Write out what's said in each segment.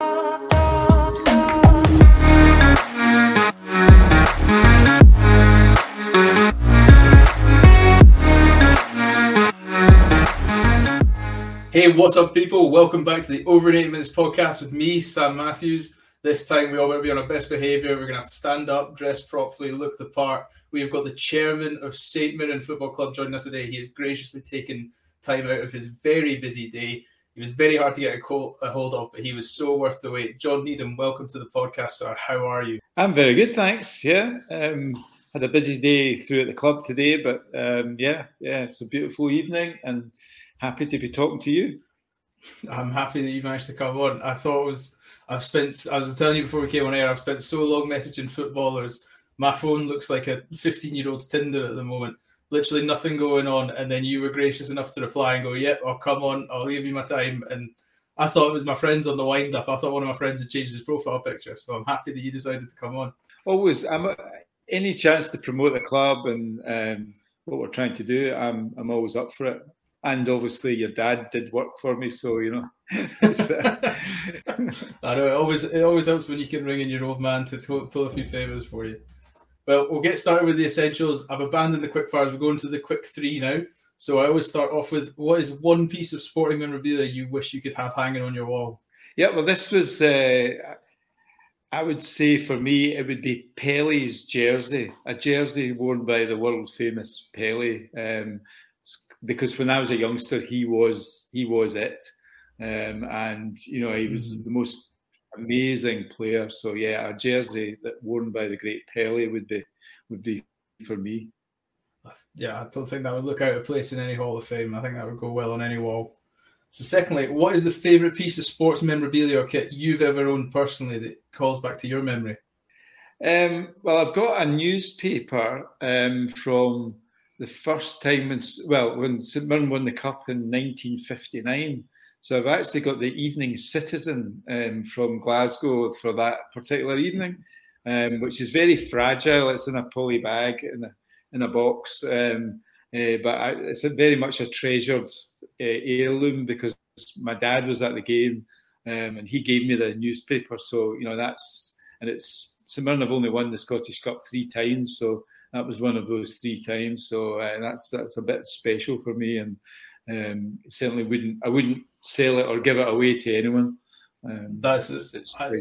Hey, what's up, people? Welcome back to the Over 8 Minutes podcast with me, Sam Matthews. This time, we all going to be on our best behaviour. We're going to have to stand up, dress properly, look the part. We have got the chairman of St Mirren Football Club joining us today. He has graciously taken time out of his very busy day. He was very hard to get a, call, a hold of, but he was so worth the wait. John Needham, welcome to the podcast, sir. How are you? I'm very good, thanks. Yeah. Um, had a busy day through at the club today, but um, yeah, yeah, it's a beautiful evening and happy to be talking to you. I'm happy that you managed to come on. I thought it was, I've spent, I was telling you before we came on air, I've spent so long messaging footballers. My phone looks like a 15 year old's Tinder at the moment. Literally nothing going on. And then you were gracious enough to reply and go, Yep, I'll come on, I'll give you my time. And I thought it was my friends on the wind up. I thought one of my friends had changed his profile picture. So I'm happy that you decided to come on. Always, I'm any chance to promote the club and um, what we're trying to do, I'm, I'm always up for it and obviously your dad did work for me, so you know. I know it always it always helps when you can ring in your old man to pull a few favors for you. Well, we'll get started with the essentials. I've abandoned the quick fires. We're going to the quick three now. So I always start off with what is one piece of sporting memorabilia you wish you could have hanging on your wall? Yeah, well, this was. Uh, I would say for me, it would be Pele's jersey, a jersey worn by the world famous Pele. Um, because when I was a youngster, he was he was it, um, and you know he was mm-hmm. the most amazing player. So yeah, a jersey that worn by the great Pele would be would be for me. Yeah, I don't think that would look out of place in any Hall of Fame. I think that would go well on any wall. So, secondly, what is the favourite piece of sports memorabilia or kit you've ever owned personally that calls back to your memory? Um, well, I've got a newspaper um, from the first time when well when St Mirren won the cup in 1959. So I've actually got the Evening Citizen um, from Glasgow for that particular evening, um, which is very fragile. It's in a poly bag in a in a box, um, uh, but I, it's very much a treasured uh, heirloom because my dad was at the game um, and he gave me the newspaper. So you know that's and it's St have only won the Scottish Cup three times, so that was one of those three times. So uh, that's that's a bit special for me, and um, certainly wouldn't I wouldn't sell it or give it away to anyone. Um, that's it's, it's I,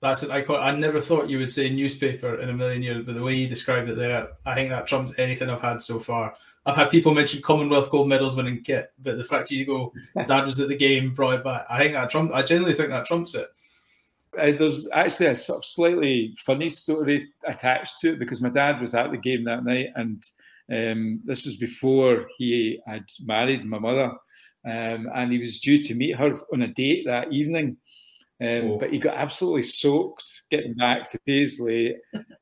that's an icon. I never thought you would say newspaper in a million years, but the way you described it there, I think that trumps anything I've had so far. I've had people mention Commonwealth gold medals winning kit, but the fact you go, Dad was at the game, brought it back. I think that trumps. I genuinely think that trumps it. Uh, there's actually a sort of slightly funny story attached to it because my dad was at the game that night, and um, this was before he had married my mother, um, and he was due to meet her on a date that evening. Um, oh. But he got absolutely soaked getting back to Paisley.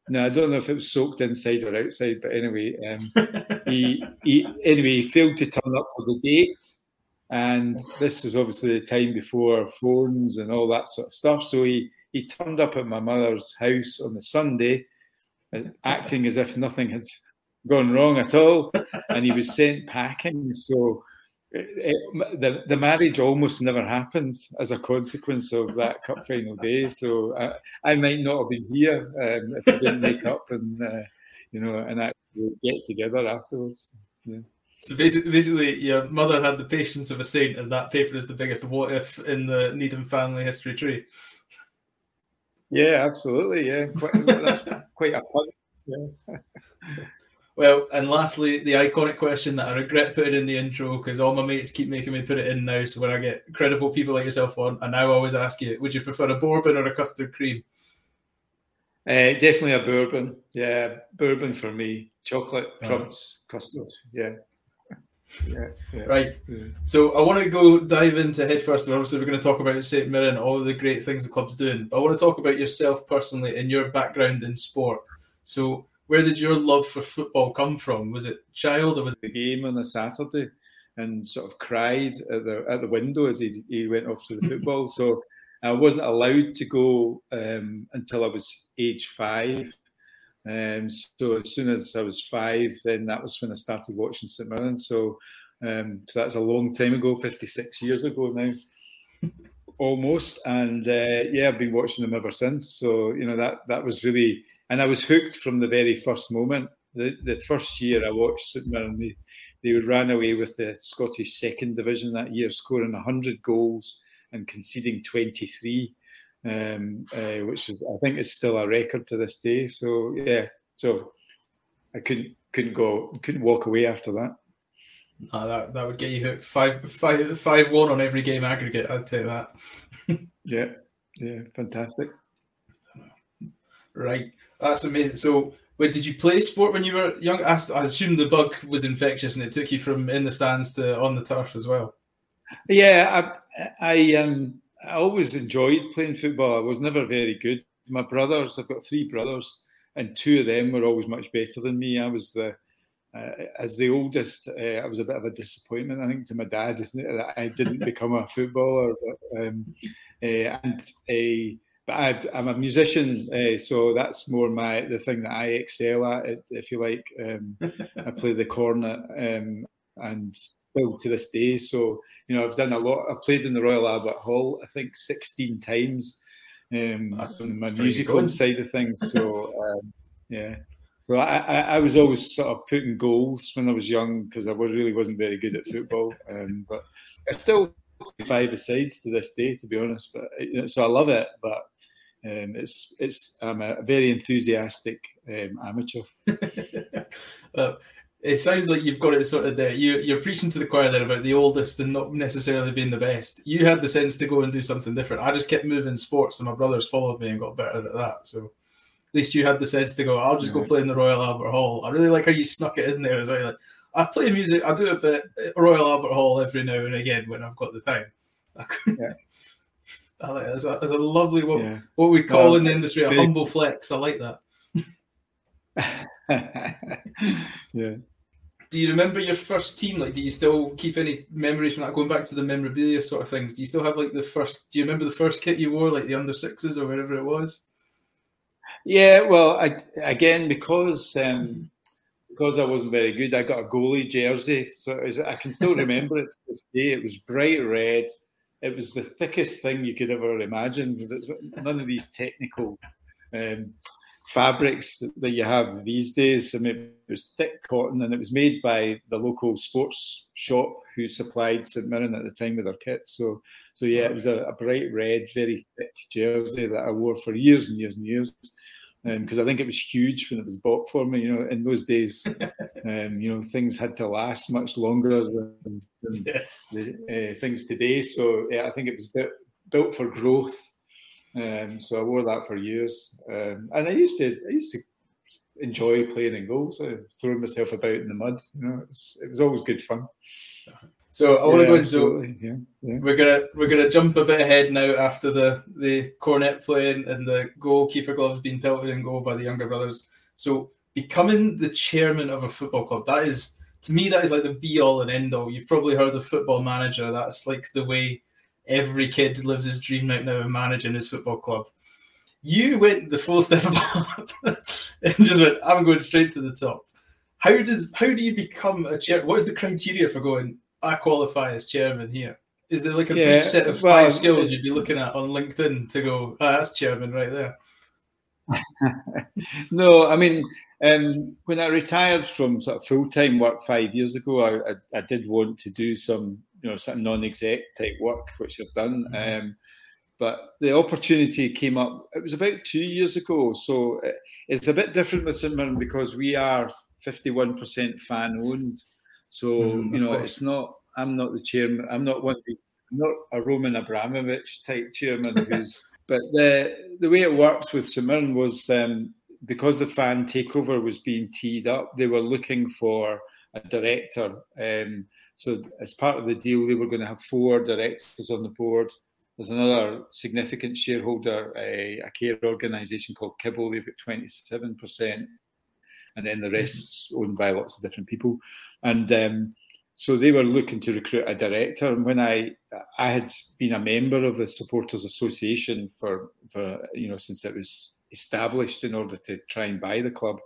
now I don't know if it was soaked inside or outside, but anyway, um, he, he anyway he failed to turn up for the date and this was obviously the time before phones and all that sort of stuff. So he, he turned up at my mother's house on the Sunday, uh, acting as if nothing had gone wrong at all. And he was sent packing. So it, it, the, the marriage almost never happens as a consequence of that cup final day. So I, I might not have been here um, if I didn't make up and, uh, you know, and actually get together afterwards. Yeah. So basically, basically, your mother had the patience of a saint, and that paper is the biggest what if in the Needham family history tree. Yeah, absolutely. Yeah, quite, that's quite a fun. Yeah. Well, and lastly, the iconic question that I regret putting in the intro because all my mates keep making me put it in now. So when I get credible people like yourself on, I now always ask you: Would you prefer a bourbon or a custard cream? Uh, definitely a bourbon. Yeah, bourbon for me. Chocolate trumps custard. Yeah. Yeah, yeah, right. Yeah. So I want to go dive into head first. Obviously, we're going to talk about St Mirren, all of the great things the club's doing. But I want to talk about yourself personally and your background in sport. So, where did your love for football come from? Was it child or was it the game on a Saturday? And sort of cried at the at the window as he, he went off to the football. so I wasn't allowed to go um, until I was age five. Um, so as soon as I was five, then that was when I started watching St Mirren. So, um, so that's a long time ago, 56 years ago now. almost, and uh, yeah, I've been watching them ever since. So you know that that was really, and I was hooked from the very first moment. The the first year I watched St Mirren, they, they ran away with the Scottish Second Division that year, scoring hundred goals and conceding twenty three. Um, uh, which is, I think, is still a record to this day. So yeah, so I couldn't couldn't go couldn't walk away after that. No, that that would get you hooked. Five five five one on every game aggregate. I'd take that. yeah, yeah, fantastic. Right, that's amazing. So, wait, did you play sport when you were young? I, I assume the bug was infectious and it took you from in the stands to on the turf as well. Yeah, I, I um I always enjoyed playing football. I was never very good. My brothers, I've got three brothers and two of them were always much better than me. I was the uh, as the oldest, uh, I was a bit of a disappointment, I think, to my dad, isn't it, that I didn't become a footballer. But, um, uh, and uh, but I, am a musician, uh, so that's more my the thing that I excel at, if you like. Um, I play the cornet, um, and still to this day. So you know, I've done a lot. I've played in the Royal Albert Hall, I think, 16 times um, that's, on my musical side of things. So um, yeah, so I, I, I, was always sort of putting goals when I was young because I really wasn't very good at football. Um, but I still play five sides to this day, to be honest. But you know, so I love it, but. Um, it's it's I'm a very enthusiastic um, amateur. well, it sounds like you've got it sort of there. You, you're preaching to the choir there about the oldest and not necessarily being the best. You had the sense to go and do something different. I just kept moving sports, and my brothers followed me and got better at that. So at least you had the sense to go. I'll just go play in the Royal Albert Hall. I really like how you snuck it in there as well. Like I play music. I do a bit Royal Albert Hall every now and again when I've got the time. yeah. I like It's a, a lovely what, yeah. what we call well, in the industry a big. humble flex. I like that. yeah. Do you remember your first team? Like, do you still keep any memories from that? Going back to the memorabilia sort of things, do you still have like the first? Do you remember the first kit you wore, like the under sixes or whatever it was? Yeah, well, I, again because um, because I wasn't very good, I got a goalie jersey, so was, I can still remember it to this day. It was bright red. It was the thickest thing you could ever imagine. Because none of these technical um, fabrics that you have these days. I mean, it was thick cotton, and it was made by the local sports shop who supplied St Mirren at the time with their kit. So, so yeah, it was a, a bright red, very thick jersey that I wore for years and years and years. Because um, I think it was huge when it was bought for me. You know, in those days, um, you know, things had to last much longer than, than the, uh, things today. So, yeah, I think it was built, built for growth um, so I wore that for years, um, and I used to I used to enjoy playing in goals, uh, throwing myself about in the mud. You know, it was, it was always good fun. So I want to go into yeah, yeah. we're gonna we're gonna jump a bit ahead now after the the cornet playing and the goalkeeper gloves being pelted in goal by the younger brothers. So becoming the chairman of a football club that is to me that is like the be all and end all. You've probably heard of football manager. That's like the way every kid lives his dream right now of managing his football club. You went the full step up and just went, I'm going straight to the top. How does how do you become a chair? What is the criteria for going? I qualify as chairman here. Is there like a yeah, brief set of well, five skills you'd be looking at on LinkedIn to go? Oh, that's chairman right there. no, I mean, um, when I retired from sort of full time work five years ago, I, I, I, did want to do some you know sort of non-exec type work, which I've done. Mm-hmm. Um, but the opportunity came up. It was about two years ago, so it's a bit different with St Mirren because we are fifty-one percent fan owned. So mm, you know, it's not. I'm not the chairman. I'm not one. I'm not a Roman Abramovich type chairman who's. but the the way it works with St Mirren was um, because the fan takeover was being teed up. They were looking for a director. Um, so as part of the deal, they were going to have four directors on the board. There's another significant shareholder, a, a care organisation called Kibble. They've got 27%, and then the rest's owned by lots of different people. And um, so they were looking to recruit a director. And when I I had been a member of the Supporters Association for, for you know since it was established in order to try and buy the club,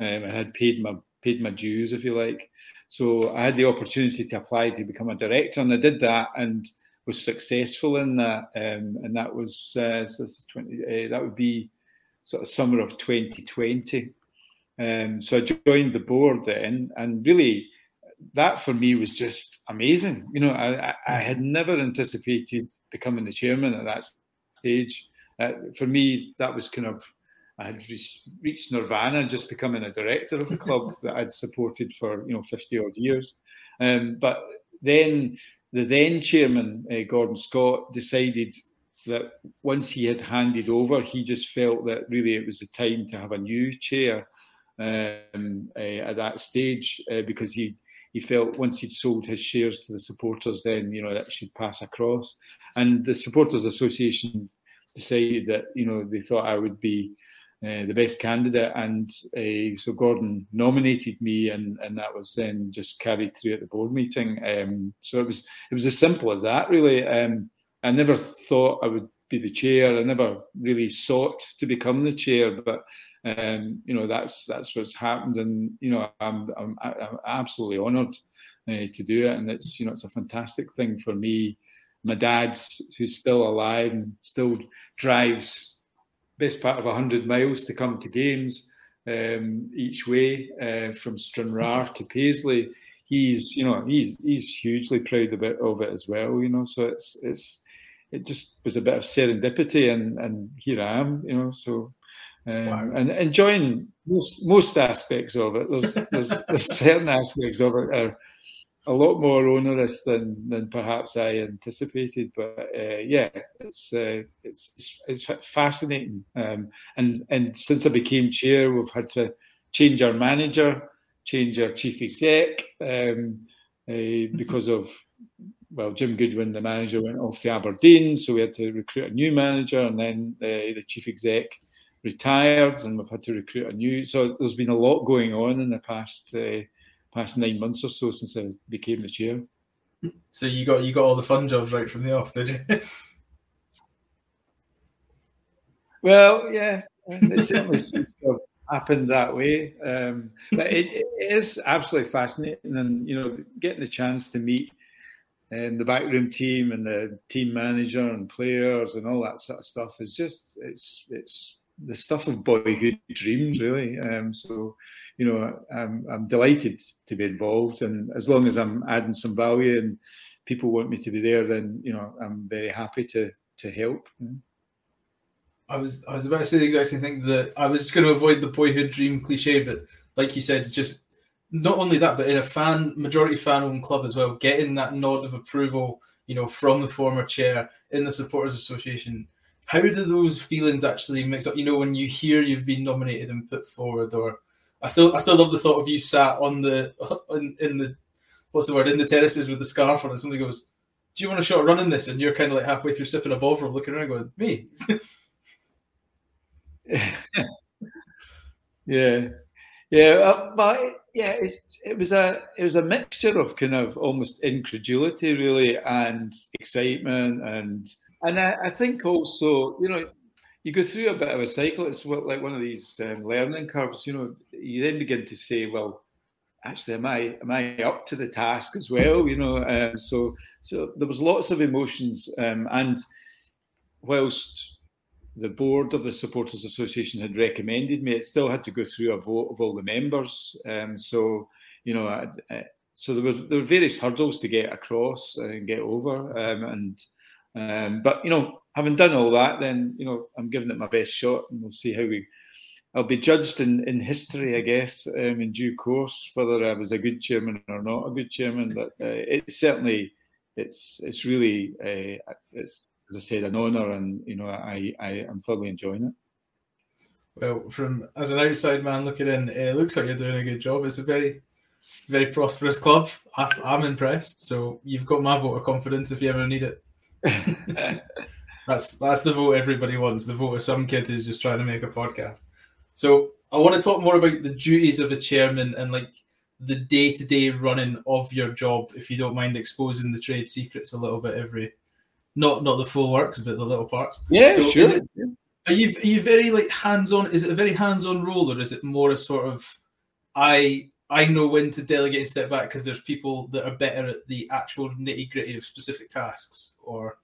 um, I had paid my paid my dues, if you like. So I had the opportunity to apply to become a director, and I did that. And was successful in that, um, and that was uh, so 20, uh, that would be sort of summer of 2020. Um, so I joined the board then, and really that for me was just amazing. You know, I, I had never anticipated becoming the chairman at that stage. Uh, for me, that was kind of I had reached, reached nirvana, just becoming a director of the club that I'd supported for you know fifty odd years. Um, but then the then chairman uh, Gordon Scott decided that once he had handed over, he just felt that really it was the time to have a new chair um, uh, at that stage uh, because he he felt once he'd sold his shares to the supporters, then you know that should pass across. And the supporters association decided that you know they thought I would be uh, the best candidate, and uh, so Gordon nominated me, and and that was then just carried through at the board meeting. Um, so it was it was as simple as that, really. Um, I never thought I would be the chair. I never really sought to become the chair, but um, you know that's that's what's happened, and you know I'm I'm, I'm absolutely honoured uh, to do it, and it's you know it's a fantastic thing for me. My dad's who's still alive and still drives best part of hundred miles to come to games um, each way uh, from Stranraer to Paisley. He's you know he's he's hugely proud of it of it as well. You know, so it's it's it just was a bit of serendipity, and and here I am. You know, so um, wow. and enjoying most most aspects of it. There's, there's, there's certain aspects of it are a lot more onerous than than perhaps I anticipated. But uh, yeah, it's, uh, it's, it's it's fascinating. Um, and and since I became chair, we've had to change our manager, change our chief exec um, uh, because of well, Jim Goodwin, the manager, went off to Aberdeen, so we had to recruit a new manager, and then uh, the chief exec retired, and we've had to recruit a new. So there's been a lot going on in the past uh, past nine months or so since I became the chair. So you got you got all the fun jobs right from the off, did you? well, yeah, it certainly seems to have happened that way. Um, but it, it is absolutely fascinating, and you know, getting the chance to meet um, the backroom team and the team manager and players and all that sort of stuff is just it's it's the stuff of boyhood dreams, really. Um, so, you know, I'm, I'm delighted to be involved, and as long as I'm adding some value and people want me to be there, then you know, I'm very happy to to help. I was I was about to say the exact same thing that I was going to avoid the boyhood dream cliche, but like you said, just not only that, but in a fan majority fan owned club as well, getting that nod of approval, you know, from the former chair in the supporters association how do those feelings actually mix up? You know, when you hear you've been nominated and put forward, or I still I still love the thought of you sat on the in, in the what's the word in the terraces with the scarf on, and somebody goes, "Do you want a shot running this?" And you're kind of like halfway through sipping a Bovril, looking around, going, "Me." yeah, yeah, uh, but yeah, it was a it was a mixture of kind of almost incredulity, really, and excitement and and I, I, think also, you know, you go through a bit of a cycle. It's like one of these um, learning curves. You know, you then begin to say, well, actually, am I am I up to the task as well? You know, um, so so there was lots of emotions, um, and whilst the board of the supporters association had recommended me, it still had to go through a vote of all the members. Um, so you know, I, I, so there were there were various hurdles to get across and get over, um, and um, but you know, having done all that, then you know, I'm giving it my best shot, and we'll see how we. I'll be judged in, in history, I guess, um, in due course, whether I was a good chairman or not a good chairman. But uh, it's certainly, it's it's really, uh, it's as I said, an honour, and you know, I I am thoroughly enjoying it. Well, from as an outside man looking in, it looks like you're doing a good job. It's a very, very prosperous club. I, I'm impressed. So you've got my vote of confidence if you ever need it. that's that's the vote everybody wants. The vote of some kid who's just trying to make a podcast. So I want to talk more about the duties of a chairman and like the day to day running of your job. If you don't mind exposing the trade secrets a little bit every, not not the full works, but the little parts. Yeah, so sure. It, are you are you very like hands on? Is it a very hands on role, or is it more a sort of I I know when to delegate and step back because there's people that are better at the actual nitty gritty of specific tasks, or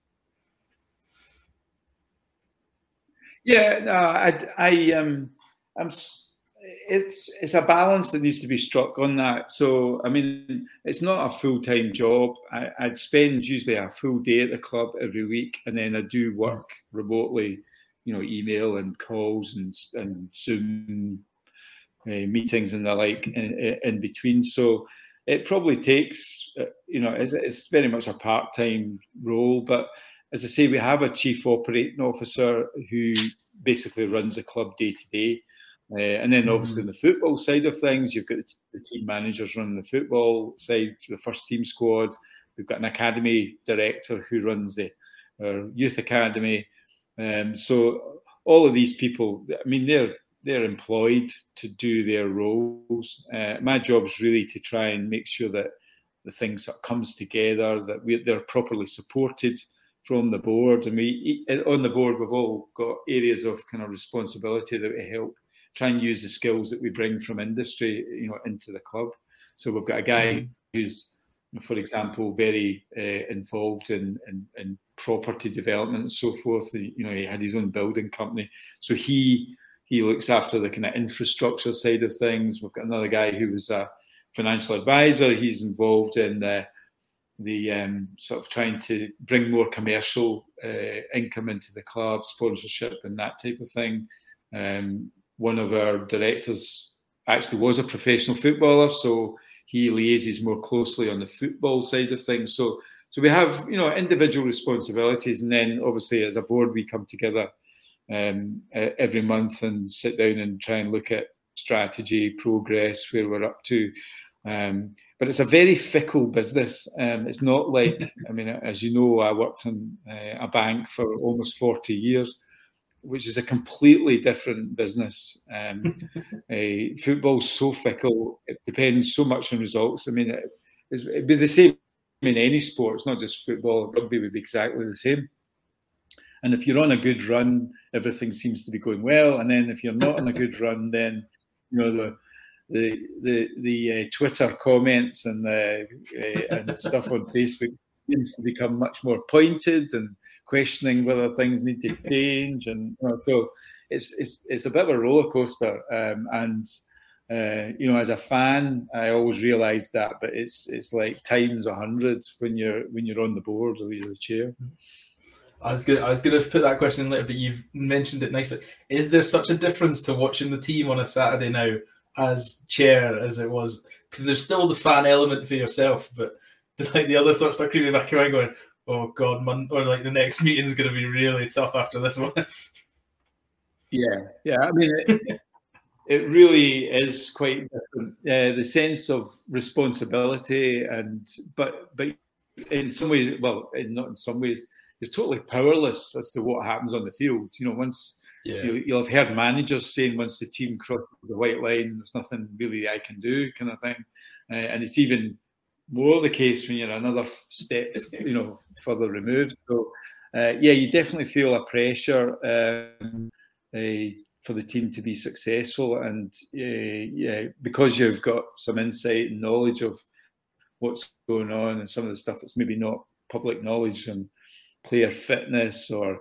yeah, no, I, I um, I'm it's it's a balance that needs to be struck on that. So I mean, it's not a full time job. I, would spend usually a full day at the club every week, and then I do work remotely, you know, email and calls and and Zoom uh, meetings and the like in, in, between. So it probably takes, uh, you know, it's, it's very much a part time role. But as I say, we have a chief operating officer who basically runs the club day to day. Uh, and then obviously mm. the football side of things, you've got the, the, team managers running the football side, the first team squad. We've got an academy director who runs the uh, youth academy. Um, so all of these people, I mean, they're they're employed to do their roles. Uh, my job is really to try and make sure that the things that comes together, that we, they're properly supported from the board. And we on the board, we've all got areas of kind of responsibility that we help try and use the skills that we bring from industry, you know, into the club. So we've got a guy mm-hmm. who's, for example, very uh, involved in, in, in property development and so forth. He, you know, he had his own building company, so he he looks after the kind of infrastructure side of things. We've got another guy who was a financial advisor. He's involved in the the um, sort of trying to bring more commercial uh, income into the club, sponsorship, and that type of thing. Um, one of our directors actually was a professional footballer, so he liaises more closely on the football side of things. So, so we have you know individual responsibilities, and then obviously as a board we come together um, every month and sit down and try and look at strategy, progress, where we're up to. Um, but it's a very fickle business. Um, it's not like I mean, as you know, I worked in uh, a bank for almost forty years which is a completely different business. Um, uh, football's so fickle; it depends so much on results. I mean, it, it'd be the same in any sport. It's not just football. Rugby would be exactly the same. And if you're on a good run, everything seems to be going well. And then if you're not on a good run, then you know the the the the uh, Twitter comments and the uh, and the stuff on Facebook seems to become much more pointed and questioning whether things need to change, and you know, so it's it's it's a bit of a roller coaster. Um, and uh, you know, as a fan, I always realised that, but it's it's like times a hundred when you're when you're on the board or you're the chair. I was gonna I was gonna put that question in later, but you've mentioned it nicely. Is there such a difference to watching the team on a Saturday now as chair as it was? Because there's still the fan element for yourself, but like the other thoughts start creeping back mind, going, oh god, man, or like the next meeting is going to be really tough after this one. yeah, yeah. I mean, it, it really is quite different. Uh, the sense of responsibility and but but in some ways, well, in, not in some ways, you're totally powerless as to what happens on the field. You know, once yeah. you, will have heard managers saying once the team crosses the white line, there's nothing really I can do, kind of thing. Uh, and it's even more the case when you're another step, you know, further removed. So, uh, yeah, you definitely feel a pressure um, uh, for the team to be successful, and uh, yeah, because you've got some insight and knowledge of what's going on and some of the stuff that's maybe not public knowledge and player fitness or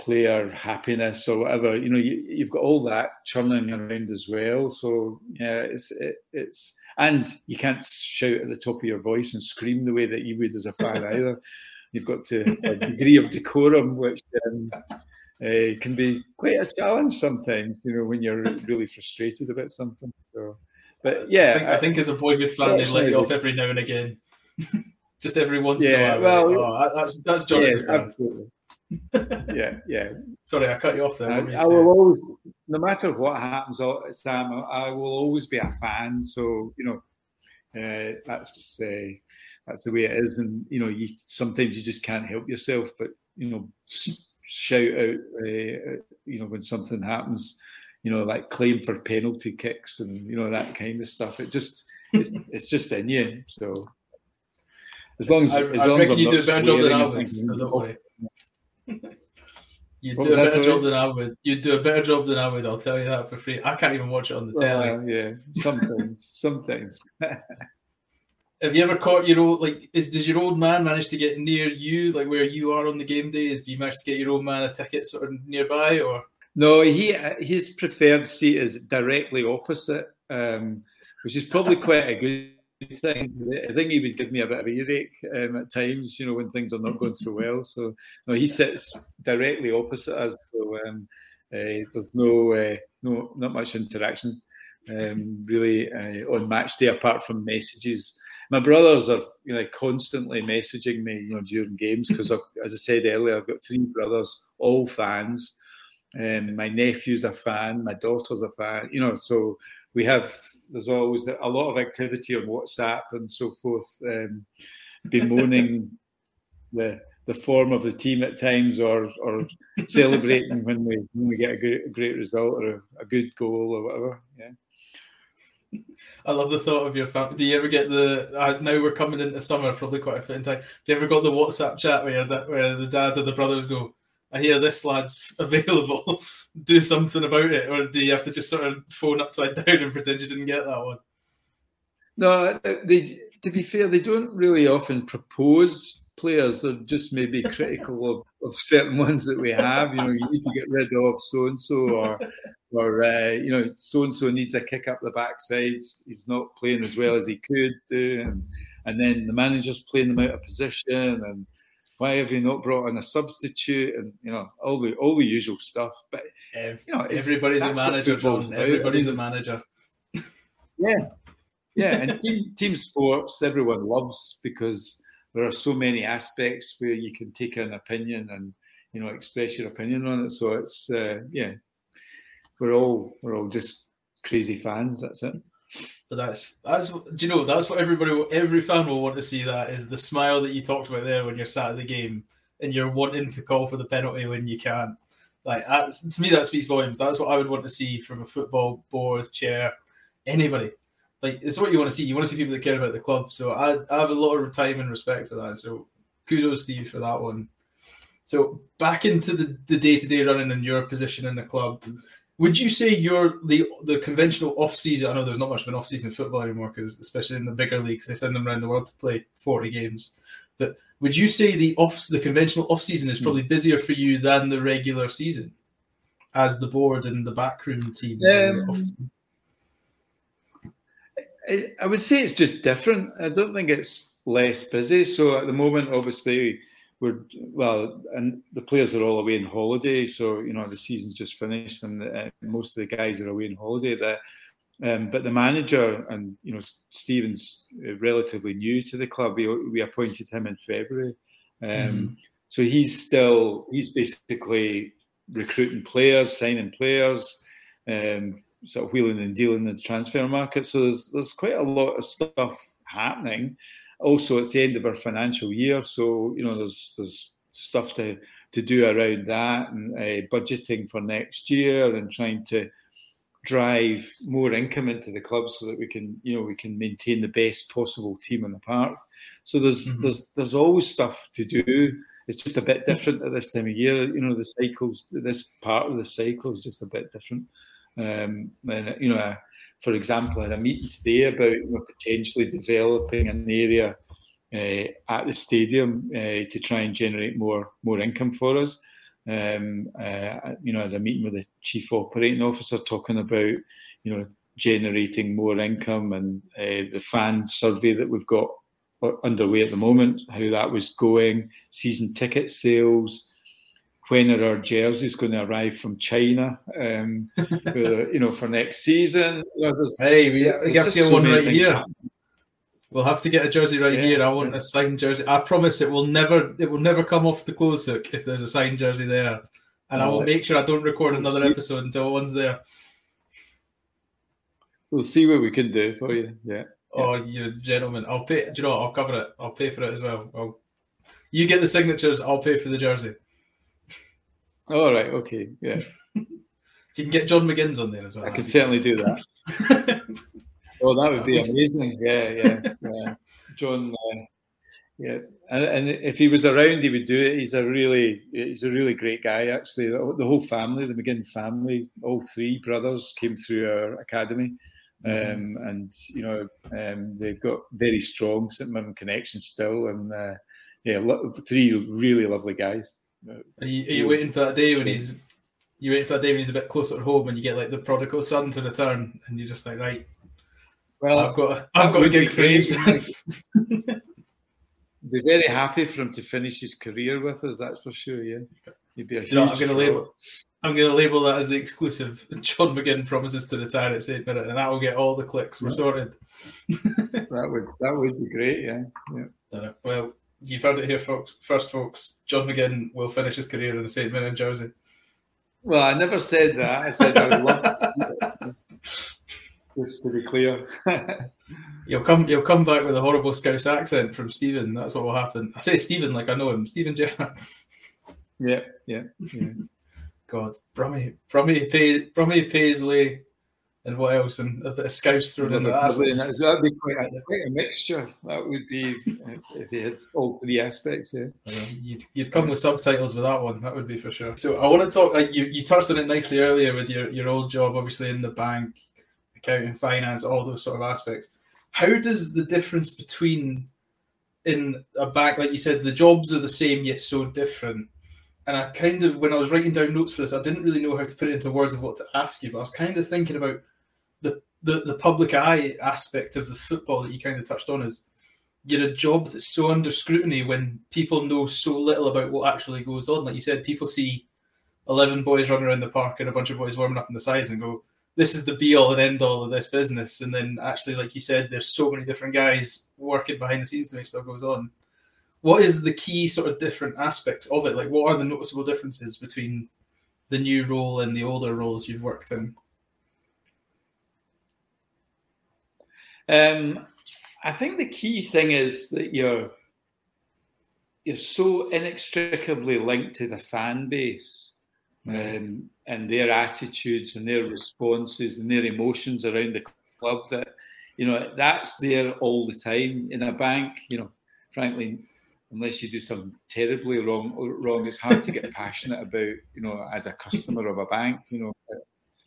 player happiness or whatever. You know, you, have got all that churning around as well. So yeah, it's it, it's and you can't shout at the top of your voice and scream the way that you would as a fan either. You've got to a degree of decorum, which um, uh, can be quite a challenge sometimes. You know, when you're really frustrated about something. So, but yeah, I think, I think as a boyhood fan, they let you off every now and again. Just every once yeah, in a while. Well, oh, that's that's John. Yes, absolutely yeah, yeah. Sorry, I cut you off there. I, I will always, no matter what happens, Sam, I will always be a fan. So you know, uh, that's uh, that's the way it is. And you know, you sometimes you just can't help yourself, but you know, shout out, uh, you know, when something happens. You know, like claim for penalty kicks and you know that kind of stuff. It just it's, it's just in you. So as long as I, as long as I'm you do better job than I would. So don't worry. You'd do a better job than I would. You'd do a better job than I would. I'll tell you that for free. I can't even watch it on the telly. Uh, yeah, sometimes, sometimes. Have you ever caught your old like? Is does your old man manage to get near you, like where you are on the game day? Have you managed to get your old man a ticket sort of nearby, or? No, he his preferred seat is directly opposite, um, which is probably quite a good thing. I think he would give me a bit of earache um, at times, you know, when things are not going so well. So no, he sits directly opposite us, so um, uh, there's no uh, no not much interaction um, really uh, on match day apart from messages. My brothers are you know constantly messaging me, you know, during games because as I said earlier, I've got three brothers, all fans. Um, my nephew's a fan, my daughter's a fan, you know, so we have there's always a lot of activity on WhatsApp and so forth, um, bemoaning the the form of the team at times, or or celebrating when we when we get a great, a great result or a, a, good goal or whatever. Yeah. I love the thought of your family. Do you ever get the? Uh, now we're coming into summer, probably quite a fit in time. Have you ever got the WhatsApp chat where that where the dad and the brothers go? I hear this lad's available. Do something about it, or do you have to just sort of phone upside down and pretend you didn't get that one? No, they. To be fair, they don't really often propose players. They're just maybe critical of, of certain ones that we have. You know, you need to get rid of so and so, or or uh, you know, so and so needs a kick up the backside. He's not playing as well as he could do, and, and then the manager's playing them out of position and why have you not brought in a substitute and you know all the all the usual stuff? But you know everybody's a manager John. everybody's a manager. Yeah. Yeah and team team sports everyone loves because there are so many aspects where you can take an opinion and you know express your opinion on it. So it's uh, yeah. We're all we're all just crazy fans that's it but that's that's do you know that's what everybody every fan will want to see. That is the smile that you talked about there when you're sat at the game and you're wanting to call for the penalty when you can't. Like that's, to me, that speaks volumes. That's what I would want to see from a football board, chair, anybody. Like it's what you want to see. You want to see people that care about the club. So I, I have a lot of time and respect for that. So kudos to you for that one. So back into the the day to day running and your position in the club. Would you say you're the the conventional off season? I know there's not much of an off season in football anymore because especially in the bigger leagues they send them around the world to play 40 games. But would you say the off the conventional off season is hmm. probably busier for you than the regular season, as the board and the backroom team? Um, I would say it's just different. I don't think it's less busy. So at the moment, obviously, we're well, and the players are all away on holiday, so you know the season's just finished, and uh, most of the guys are away on holiday. That, um, but the manager and you know Stephen's uh, relatively new to the club. We, we appointed him in February, um, mm. so he's still he's basically recruiting players, signing players, um, sort of wheeling and dealing in the transfer market. So there's there's quite a lot of stuff happening also it's the end of our financial year, so you know there's there's stuff to to do around that and uh, budgeting for next year and trying to drive more income into the club so that we can you know we can maintain the best possible team in the park. So there's mm-hmm. there's there's always stuff to do. It's just a bit different at this time of year. You know the cycles. This part of the cycle is just a bit different. Um, and you know for example, in a meeting today about you know, potentially developing an area uh, at the stadium uh, to try and generate more more income for us. Um, uh, you know, as a meeting with the chief operating officer, talking about you know generating more income and the fan survey that we've got underway at the moment, how that was going, season ticket sales, when are our jerseys going to arrive from China? Um, you know, for next season. Hey, we, we have to get so one right here. Happen. We'll have to get a jersey right yeah, here. I want yeah. a signed jersey. I promise it will never it will never come off the clothes hook if there's a signed jersey there. And I will make sure I don't record another episode until one's there. We'll see what we can do for you. Yeah. Oh, you gentlemen. I'll pay. Do you know what? I'll cover it. I'll pay for it as well. I'll, you get the signatures. I'll pay for the jersey. All right. Okay. Yeah. you can get John McGinn's on there as well. I can certainly do that. oh, that would be amazing. Yeah, yeah, yeah. John, uh, Yeah, and, and, if he was around, he would do it. He's a really, he's a really great guy. Actually, the, the whole family, the McGinn family, all three brothers came through our academy, mm-hmm. um, and you know um, they've got very strong St Mirren connections still, and uh, yeah, lo- three really lovely guys. Are you, are you waiting for that day when he's? You waiting for that day when he's a bit closer to home, and you get like the prodigal son to return, and you're just like, right, well, I've got, a, I've got a gig for you. be very happy for him to finish his career with us. That's for sure. Yeah, he'd be a huge. You know, I'm going to label. I'm going to label that as the exclusive. John McGinn promises to retire at St Mirren, and that will get all the clicks. We're sorted. that would that would be great. Yeah. yeah. Well, you've heard it here, folks. First, folks, John McGinn will finish his career in the St Mirren jersey. Well, I never said that. I said I would love. Just to be clear. you'll come you'll come back with a horrible Scouse accent from Stephen. That's what will happen. I say Stephen like I know him. Steven Gerrard. Yeah, yeah, yeah. God, Brummy, Brummy Paisley, and what else? And a bit of Scouse thrown in. That would be quite a, quite a mixture. That would be if, you had all three aspects. Yeah, you'd, you'd come with subtitles with that one. That would be for sure. So I want to talk. Like you, you touched on it nicely earlier with your your old job, obviously in the bank, accounting, finance, all those sort of aspects how does the difference between in a bank, like you said, the jobs are the same yet so different? And I kind of, when I was writing down notes for this, I didn't really know how to put it into words of what to ask you, but I was kind of thinking about the the, public eye aspect of the football that you kind of touched on is you're a job that's so under scrutiny when people know so little about what actually goes on. Like you said, people see 11 boys running around the park and a bunch of boys warming up on the sides and go, this is the be all and end all of this business. And then actually, like you said, there's so many different guys working behind the scenes to make stuff goes on. What is the key sort of different aspects of it? Like, what are the noticeable differences between the new role and the older roles you've worked in? Um, I think the key thing is that you're you're so inextricably linked to the fan base. Um, and their attitudes and their responses and their emotions around the club that you know that's there all the time in a bank you know frankly unless you do something terribly wrong wrong it's hard to get passionate about you know as a customer of a bank you know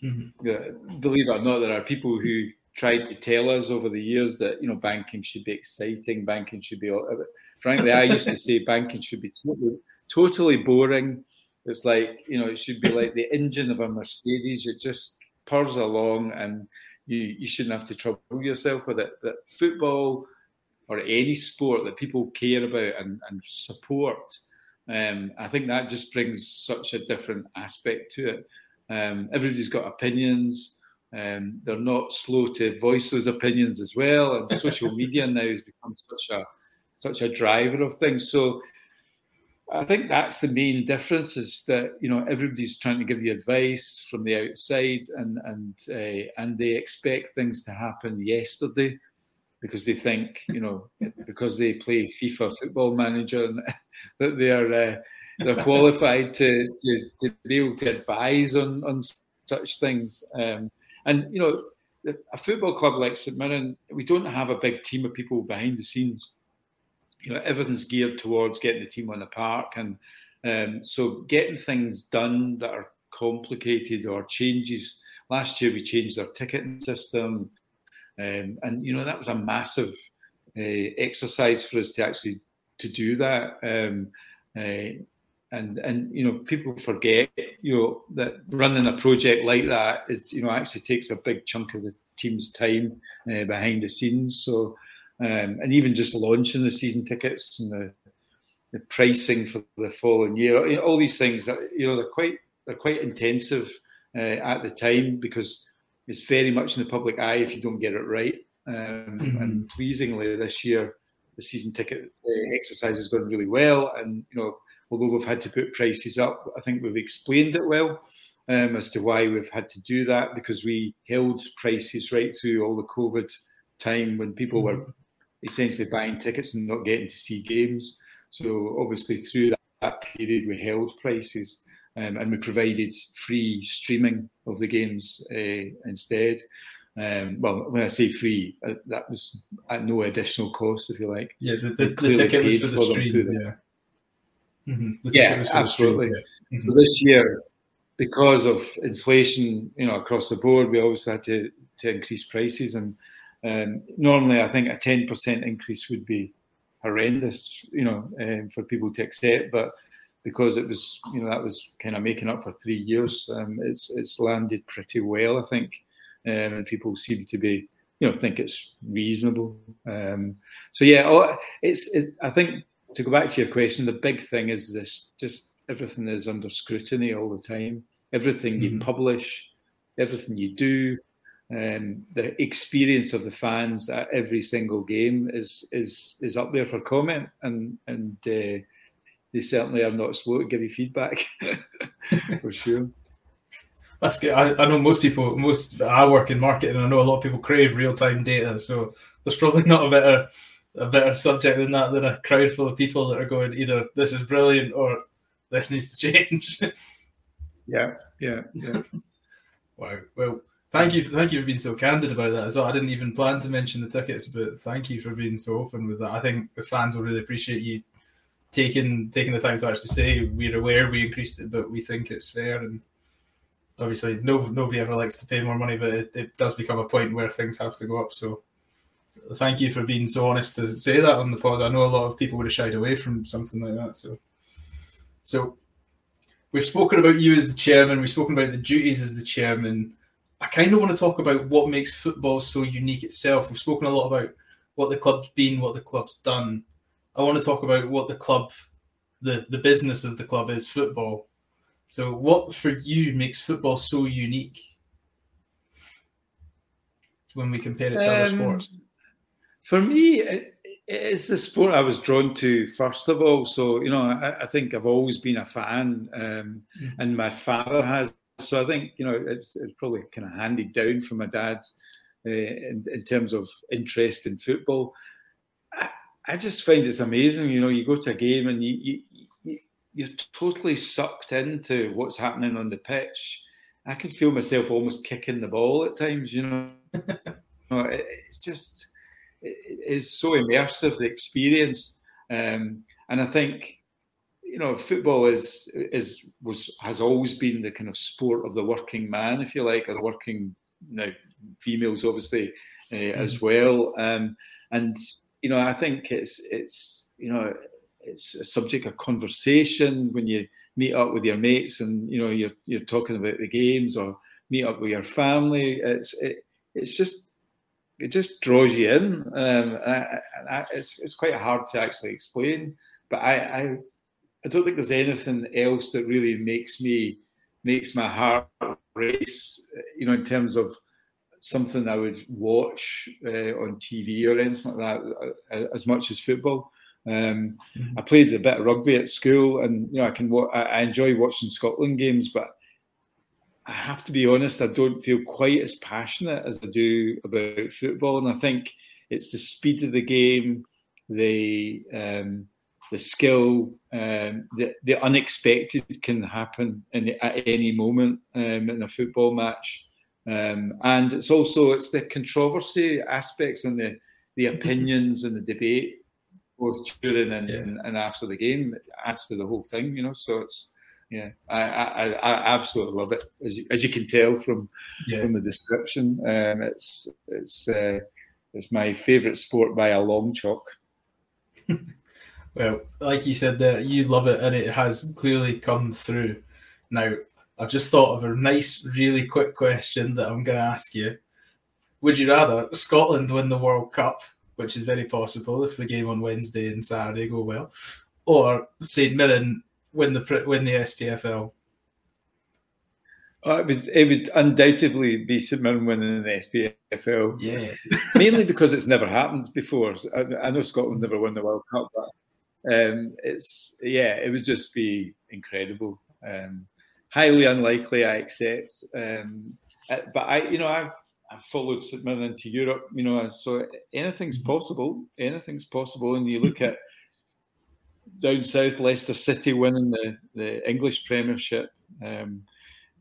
mm-hmm. believe it or not there are people who tried to tell us over the years that you know banking should be exciting banking should be frankly i used to say banking should be totally, totally boring it's like you know, it should be like the engine of a Mercedes. It just purrs along, and you you shouldn't have to trouble yourself with it. That football or any sport that people care about and, and support, um, I think that just brings such a different aspect to it. Um, everybody's got opinions. Um, they're not slow to voice those opinions as well. And social media now has become such a such a driver of things. So I think that's the main difference is that you know everybody's trying to give you advice from the outside, and and uh, and they expect things to happen yesterday because they think you know because they play FIFA Football Manager that they are uh, they're qualified to, to to be able to advise on on such things. Um, and you know, a football club like St Mirren, we don't have a big team of people behind the scenes you know everything's geared towards getting the team on the park, and um, so getting things done that are complicated or changes. Last year we changed our ticketing system, um, and you know that was a massive uh, exercise for us to actually to do that. Um, uh, and and you know people forget you know that running a project like that is you know actually takes a big chunk of the team's time uh, behind the scenes. So um, and even just launching the season tickets and the, the pricing for the following year, you know, all these things, you know, they're quite they're quite intensive uh, at the time because it's very much in the public eye if you don't get it right. Um, mm-hmm. And pleasingly, this year the season ticket uh, exercise has gone really well, and you know, although we've had to put prices up, I think we've explained it well. Um, as to why we've had to do that because we held prices right through all the COVID time when people were mm-hmm essentially buying tickets and not getting to see games. So obviously through that, that period we held prices um, and we provided free streaming of the games uh, instead. Um, well, when I say free, uh, that was at no additional cost, if you like. Yeah, the, the, the ticket was for the stream. Yeah, mm-hmm. yeah, absolutely. Mm-hmm. So this year, because of inflation, you know, across the board, we always had to to increase prices, and um, normally I think a ten percent increase would be horrendous, you know, um, for people to accept, but because it was, you know, that was kind of making up for three years. Um, it's it's landed pretty well, I think um, and people seem to be, you know, think it's reasonable. Um, so yeah, it's. It, I think to go back to your question, the big thing is this: just everything is under scrutiny all the time. Everything mm-hmm. you publish, everything you do, um, the experience of the fans at every single game is is is up there for comment, and and uh, they certainly are not slow to give you feedback for sure. That's good. I, I know most people, most I work in marketing, I know a lot of people crave real time data. So there's probably not a better a better subject than that than a crowd full of people that are going either this is brilliant or this needs to change. yeah, yeah, yeah. wow. Well, thank you, thank you for being so candid about that as well. I didn't even plan to mention the tickets, but thank you for being so open with that. I think the fans will really appreciate you taking taking the time to actually say we're aware we increased it, but we think it's fair and obviously no nobody ever likes to pay more money, but it, it, does become a point where things have to go up. So thank you for being so honest to say that on the pod. I know a lot of people would have shied away from something like that. So so we've spoken about you as the chairman, we've spoken about the duties as the chairman. I kind of want to talk about what makes football so unique itself. We've spoken a lot about what the club's been, what the club's done. I want to talk about what the club, the, the business of the club is football. So, what for you makes football so unique when we compare it to um, other sports? For me, it, it's the sport I was drawn to first of all. So, you know, I, I think I've always been a fan, um, mm-hmm. and my father has. So, I think you know it's, it's probably kind of handed down from my dad uh, in, in terms of interest in football. I, I just find it's amazing. You know, you go to a game and you, you you're totally sucked into what's happening on the pitch. I can feel myself almost kicking the ball at times. You know, it's just it's so immersive the experience, um, and I think you know football is is was has always been the kind of sport of the working man, if you like, or the working now females obviously uh, mm-hmm. as well, um, and you know I think it's it's you know it's a subject of conversation when you meet up with your mates and you know you're you're talking about the games or meet up with your family. It's it, it's just it just draws you in. Um, I, I, it's it's quite hard to actually explain, but I, I I don't think there's anything else that really makes me makes my heart race. You know, in terms of something I would watch uh, on TV or anything like that, uh, as much as football. Um, mm-hmm. I played a bit of rugby at school, and you know I can I enjoy watching Scotland games, but I have to be honest, I don't feel quite as passionate as I do about football, and I think it's the speed of the game, the um, the skill, um, the the unexpected can happen in the, at any moment um, in a football match, um, and it's also it's the controversy aspects and the the opinions and the debate both during and, yeah. and, and, after the game. It adds to the whole thing, you know. So it's yeah, I I, I absolutely love it as you, as you can tell from yeah. from the description. Um, it's it's uh, it's my favourite sport by a long chalk. well, like you said there, you love it, and it has clearly come through. Now, I've just thought of a nice, really quick question that I'm going to ask you. Would you rather Scotland win the World Cup which is very possible if the game on Wednesday and Saturday go well, or St Mirren win the win the SPFL. Oh, it would it would undoubtedly be St Mirren winning the SPFL. Yeah, mainly because it's never happened before. I, I, know Scotland never won the World Cup, but um, it's yeah, it would just be incredible. Um, highly unlikely, I accept. Um, uh, but I, you know, I've I followed St Mirren into Europe, you know, so anything's possible. Anything's possible. And you look at down south, Leicester City winning the, the English Premiership. Um,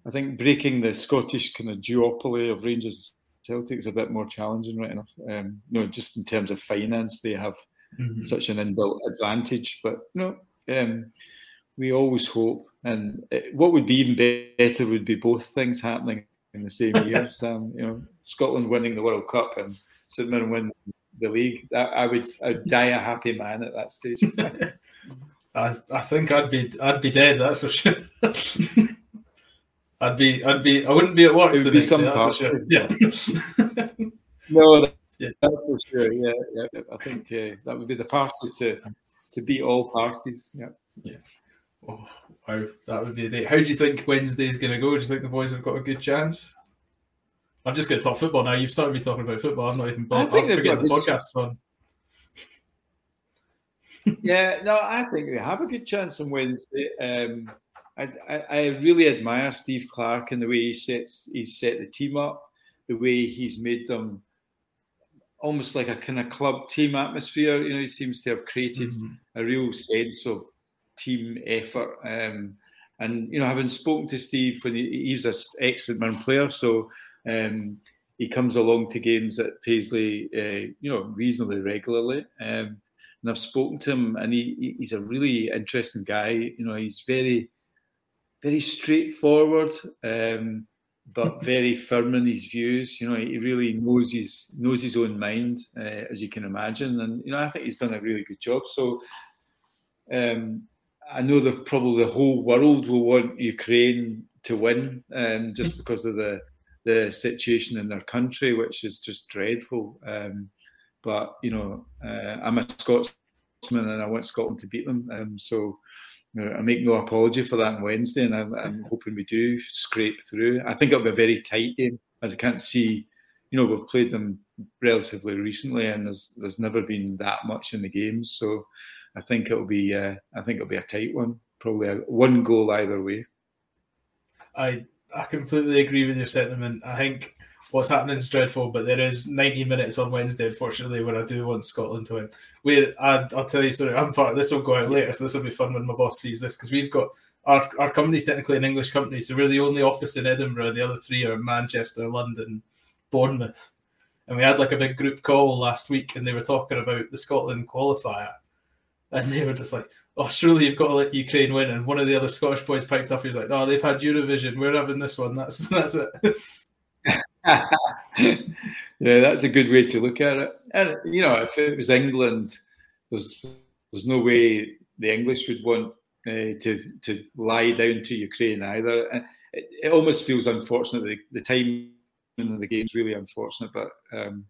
I think breaking the Scottish kind of duopoly of Rangers Celtic's is a bit more challenging, right enough. Um, know, just in terms of finance, they have mm-hmm. such an inbuilt advantage. But you know, um, we always hope, and it, what would be even better would be both things happening in the same year. Sam, you know, Scotland winning the World Cup and St Mirren winning the league. That, I would, I'd die a happy man at that stage. I, I think I'd be, I'd be dead. That's for sure. I'd be, I'd be, I wouldn't be at work. It would be some part. Sure. Yeah. no, that, yeah. that's for sure. Yeah, yeah. I think uh, that would be the party to to beat all parties. Yeah. Yeah. Oh, wow, that would be the day. How do you think Wednesday's going to go? Do you think the boys have got a good chance? I'm just going to talk football now. You've started me talking about football. I'm not even. I think I'm forgetting the podcast on. Yeah, no, I think they have a good chance on Wednesday. Um, I, I, I, really admire Steve Clarke and the way he sets he's set the team up, the way he's made them almost like a kind of club team atmosphere. You know, he seems to have created mm-hmm. a real sense of team effort. Um, and you know, having spoken to Steve when he, he's an excellent man player, so um, he comes along to games at Paisley, uh, you know, reasonably regularly. Um, and I've spoken to him, and he, he's a really interesting guy. You know, he's very, very straightforward, um, but very firm in his views. You know, he really knows his knows his own mind, uh, as you can imagine. And you know, I think he's done a really good job. So. Um, I know that probably the whole world will want Ukraine to win, um, just because of the the situation in their country, which is just dreadful. Um, but you know, uh, I'm a Scotsman and I want Scotland to beat them. Um, so you know, I make no apology for that on Wednesday, and I'm, I'm, hoping we do scrape through. I think it'll be a very tight game. I can't see, you know, we've played them relatively recently, and there's there's never been that much in the games. So I think it'll be uh, I think it'll be a tight one, probably a one goal either way. I I completely agree with your sentiment. I think what's happening is dreadful, but there is 90 minutes on Wednesday, unfortunately, where I do want Scotland to win. Where I, will tell you a story. I'm part of this. Will go out later, so this will be fun when my boss sees this because we've got our our company's technically an English company, so we're the only office in Edinburgh. The other three are Manchester, London, Bournemouth, and we had like a big group call last week, and they were talking about the Scotland qualifier, and they were just like oh, surely you've got to let Ukraine win. And one of the other Scottish boys piped up. He was like, no, they've had Eurovision. We're having this one. That's that's it. yeah, that's a good way to look at it. And you know, if it was England, there's there's no way the English would want uh, to to lie down to Ukraine either. It, it almost feels unfortunate. The, the time in the game is really unfortunate, but um,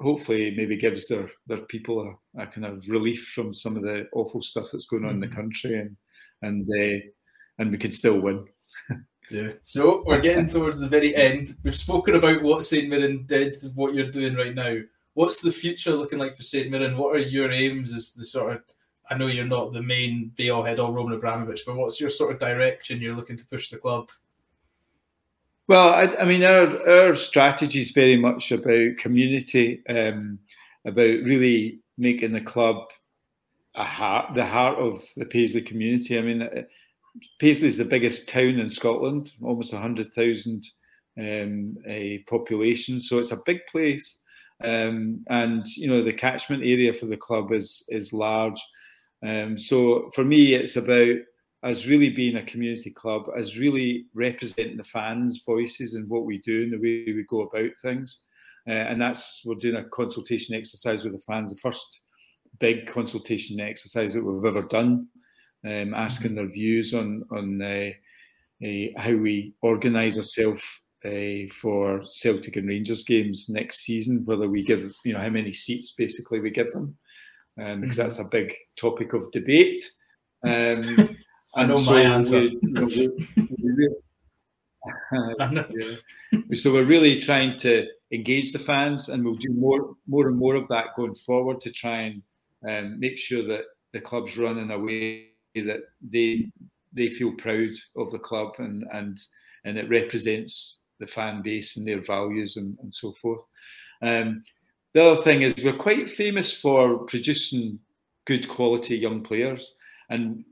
hopefully maybe gives their their people a, a, kind of relief from some of the awful stuff that's going on in the mm-hmm. country and and uh, and we can still win. yeah. So we're getting towards the very end. We've spoken about what St Mirren did, what you're doing right now. What's the future looking like for St Mirren? What are your aims as the sort of I know you're not the main be all head all Roman Abramovich, but what's your sort of direction you're looking to push the club? Well, I, I, mean, our our strategy is very much about community, um, about really making the club a heart, the heart of the Paisley community. I mean, Paisley is the biggest town in Scotland, almost hundred thousand um, a population, so it's a big place. Um, and you know, the catchment area for the club is is large. Um, so for me, it's about as really being a community club, as really representing the fans' voices and what we do and the way we go about things. Uh, and that's we're doing a consultation exercise with the fans, the first big consultation exercise that we've ever done, um, asking their views on on uh, uh, how we organise ourselves uh, for Celtic and Rangers games next season. Whether we give you know how many seats basically we give them, um, because mm-hmm. that's a big topic of debate. Um, I know so my answer. We, you know, we, we, so we're really trying to engage the fans, and we'll do more, more and more of that going forward to try and um, make sure that the club's run in a way that they they feel proud of the club and and and it represents the fan base and their values and, and so forth. Um, the other thing is we're quite famous for producing good quality young players, and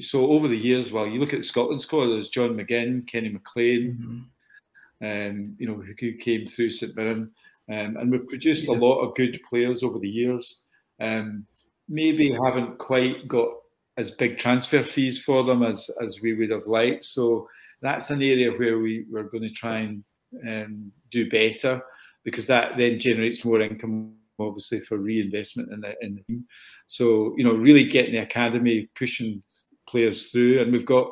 so over the years, well, you look at the Scotland squad, there's John McGinn, Kenny McLean, um, you know, who came through St Mirren. Um, and we've produced a lot of good players over the years. Um, maybe haven't quite got as big transfer fees for them as, as we would have liked. So that's an area where we, we're going to try and um, do better because that then generates more income, obviously, for reinvestment in the, in the team. So, you know, really getting the academy pushing players through. And we've got,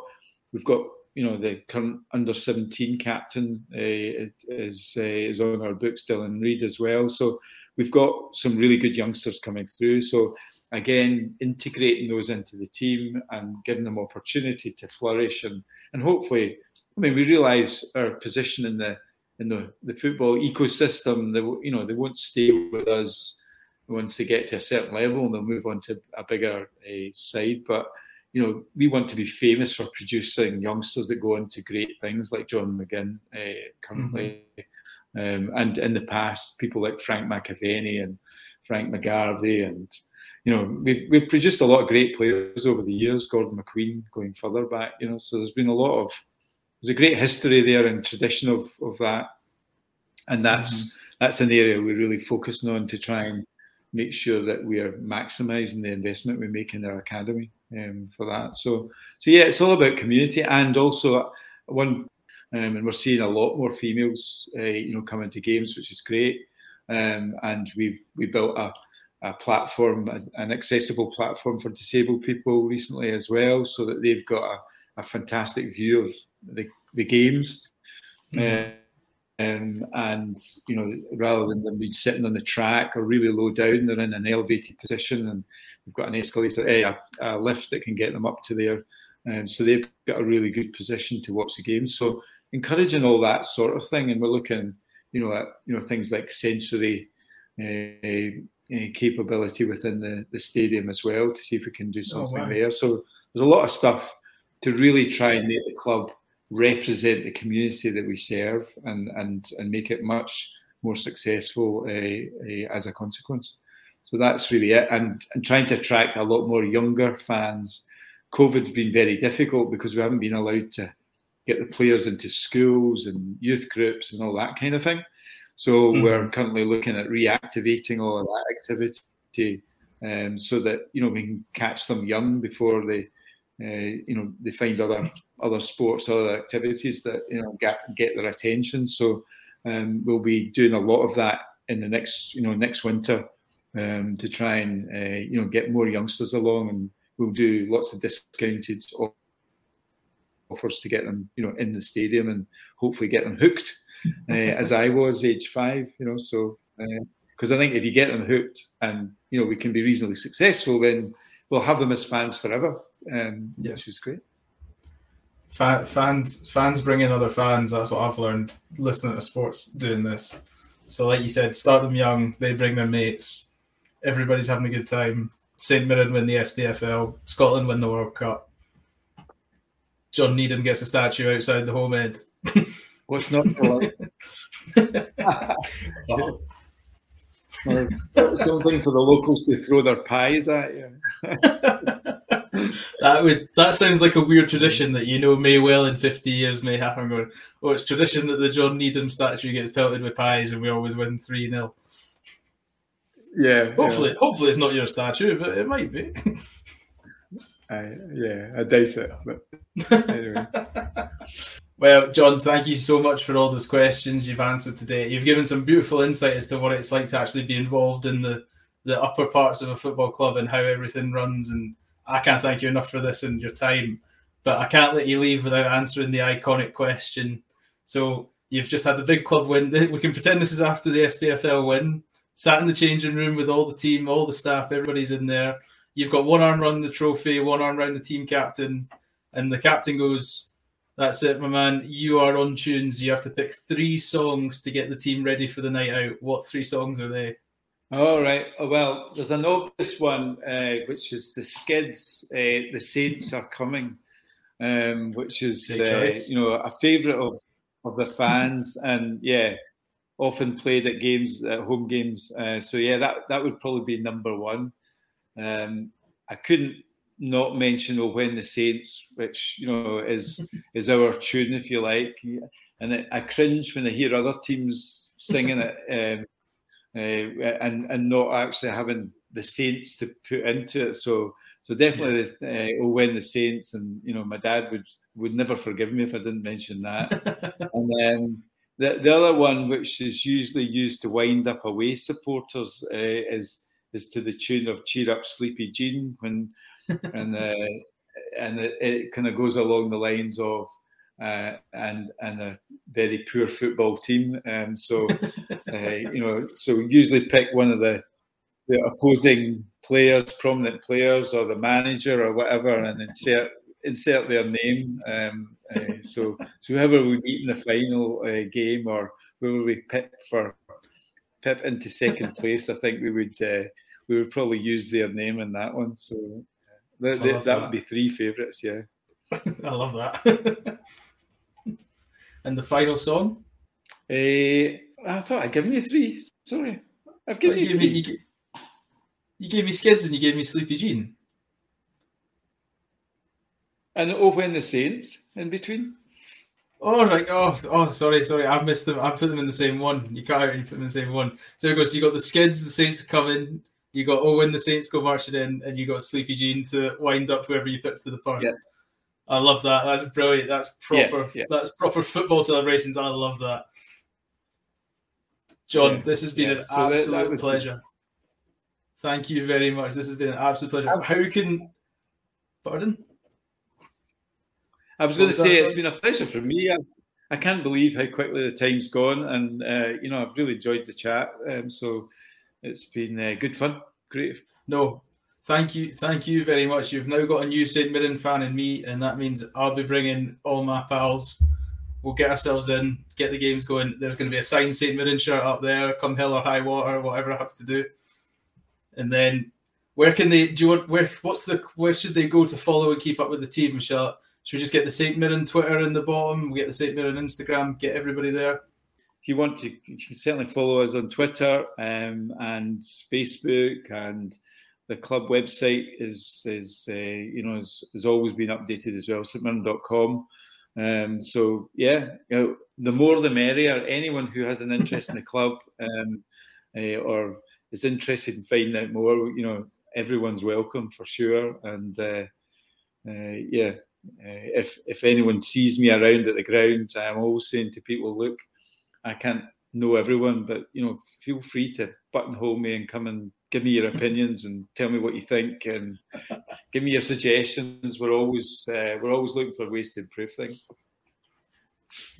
we've got you know the current under 17 captain uh, is uh, is on our books Dylan Reid as well so we've got some really good youngsters coming through so again integrating those into the team and giving them opportunity to flourish and and hopefully I mean we realize our position in the in the, the football ecosystem they you know they won't stay with us once they get to a certain level and they'll move on to a bigger uh, side but you know, we want to be famous for producing youngsters that go on to great things like John McGinn uh, currently. Mm-hmm. Um, and in the past, people like Frank McAvennie and Frank McGarvey. And, you know, we've, we've produced a lot of great players over the years, Gordon McQueen going further back, you know, so there's been a lot of, there's a great history there and tradition of, of that. And that's, mm-hmm. that's an area we're really focusing on to try and make sure that we are maximising the investment we make in our academy um, for that. So, so yeah, it's all about community and also one, um, and we're seeing a lot more females, uh, you know, coming to games, which is great. Um, and we've we built a, a platform, an accessible platform for disabled people recently as well, so that they've got a, a fantastic view of the, the games. Mm-hmm. Uh, um, and you know, rather than them being sitting on the track or really low down, they're in an elevated position, and we've got an escalator, eh, a, a lift that can get them up to there. Um, so they've got a really good position to watch the games. So encouraging all that sort of thing, and we're looking, you know, at you know things like sensory uh, uh, capability within the, the stadium as well to see if we can do oh, something oh, wow. there. So there's a lot of stuff to really try and make the club represent the community that we serve and and and make it much more successful uh, as a consequence. So that's really it. And, and trying to attract a lot more younger fans. COVID's been very difficult because we haven't been allowed to get the players into schools and youth groups and all that kind of thing. So mm-hmm. we're currently looking at reactivating all of that activity um, so that you know we can catch them young before they uh, you know they find other other sports, other activities that you know get get their attention. So um, we'll be doing a lot of that in the next you know next winter um, to try and uh, you know get more youngsters along, and we'll do lots of discounted offers to get them you know in the stadium and hopefully get them hooked, as I was age five. You know, so because uh, I think if you get them hooked and you know we can be reasonably successful, then we'll have them as fans forever, um, yeah. which is great. Fans, fans bring in other fans. That's what I've learned listening to sports doing this. So, like you said, start them young. They bring their mates everybody's having a good time. St Mirren win the SPFL. Scotland win the World Cup. John Needham gets a statue outside the home end. What's not to like? something for the locals to throw their pies at you. that would that sounds like a weird tradition that you know may well in fifty years may happen. Going, oh, it's tradition that the John Needham statue gets pelted with pies and we always win three 0 yeah. Hopefully, yeah. hopefully it's not your statue, but it might be. I, yeah, I doubt it. But anyway. Well, John, thank you so much for all those questions you've answered today. You've given some beautiful insight as to what it's like to actually be involved in the the upper parts of a football club and how everything runs. And I can't thank you enough for this and your time. But I can't let you leave without answering the iconic question. So you've just had the big club win. We can pretend this is after the SPFL win sat in the changing room with all the team, all the staff, everybody's in there. You've got one arm around the trophy, one arm around the team captain, and the captain goes, That's it, my man. You are on tunes. You have to pick three songs to get the team ready for the night out. What three songs are they? All right. Oh, well, there's an obvious one, uh, which is the Skids. Uh, the Saints are coming, um, which is uh, you know a favourite of of the fans, and yeah, often played at games, at home games. Uh, so yeah, that that would probably be number one. Um, I couldn't not mention "Oh When the Saints," which you know is is our tune, if you like. And I cringe when I hear other teams singing it, um, uh, and and not actually having the Saints to put into it. So so definitely, this, uh, "Oh When the Saints," and you know, my dad would would never forgive me if I didn't mention that. and then the, the other one, which is usually used to wind up away supporters, uh, is is to the tune of "Cheer Up, Sleepy Jean," when and uh, and it, it kind of goes along the lines of uh, and and a very poor football team. Um, so uh, you know, so we usually pick one of the the opposing players, prominent players, or the manager or whatever, and insert insert their name. Um, uh, so, so whoever we meet in the final uh, game or whoever we pick for pip into second place, I think we would uh, we would probably use their name in that one. So that, that, that would be three favourites. Yeah, I love that. and the final song? Uh, I thought I'd given you three. Sorry, I've given you, you, three. Me, you, you gave me Skids and you gave me Sleepy Jean. And oh, when the Saints in between. Oh right. Oh, oh, sorry, sorry. I've missed them. I put them in the same one. You can't out and put them in the same one. So there goes. So you got the skids. The Saints are coming. You got oh when the Saints go marching in, and you got Sleepy Jean to wind up whoever you put to the park. Yeah. I love that. That's brilliant. That's proper. Yeah, yeah. That's proper football celebrations. I love that. John, this has been an so absolute that, that pleasure. Thank you very much. This has been an absolute pleasure. How can, pardon? I was going to say it's been a pleasure for me. I, I, can't believe how quickly the time's gone, and uh, you know I've really enjoyed the chat. Um, so it's been uh, good fun. Great. No, thank you, thank you very much. You've now got a new St Mirren fan in me, and that means I'll be bringing all my pals. We'll get ourselves in, get the games going. There's going to be a signed St Mirren shirt up there, come hell or high water, whatever I have to do. And then, where can they? Do you want? Where? What's the? Where should they go to follow and keep up with the team, Michelle? Should we just get the St. Mirren Twitter in the bottom? We get the St. Mirren Instagram, get everybody there. If you want to, you can certainly follow us on Twitter um, and Facebook, and the club website is is uh, you know has, has always been updated as well, stmirren.com. Um, so yeah, you know, the more the merrier. Anyone who has an interest in the club um, uh, or is interested in finding out more, you know, everyone's welcome for sure. And uh, uh yeah, uh, if if anyone sees me around at the ground, I'm always saying to people, look, I can't know everyone, but you know, feel free to buttonhole me and come and give me your opinions and tell me what you think and give me your suggestions. We're always uh, we're always looking for ways to improve things.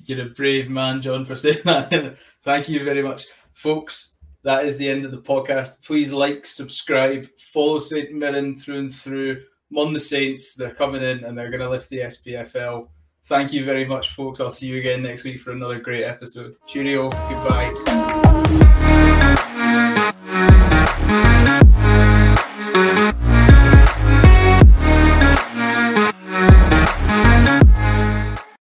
You're a brave man, John, for saying that. Thank you very much, folks. That is the end of the podcast. Please like, subscribe, follow St. Mirren through and through. Mon the Saints, they're coming in and they're going to lift the SPFL. Thank you very much, folks. I'll see you again next week for another great episode. Cheerio. Goodbye.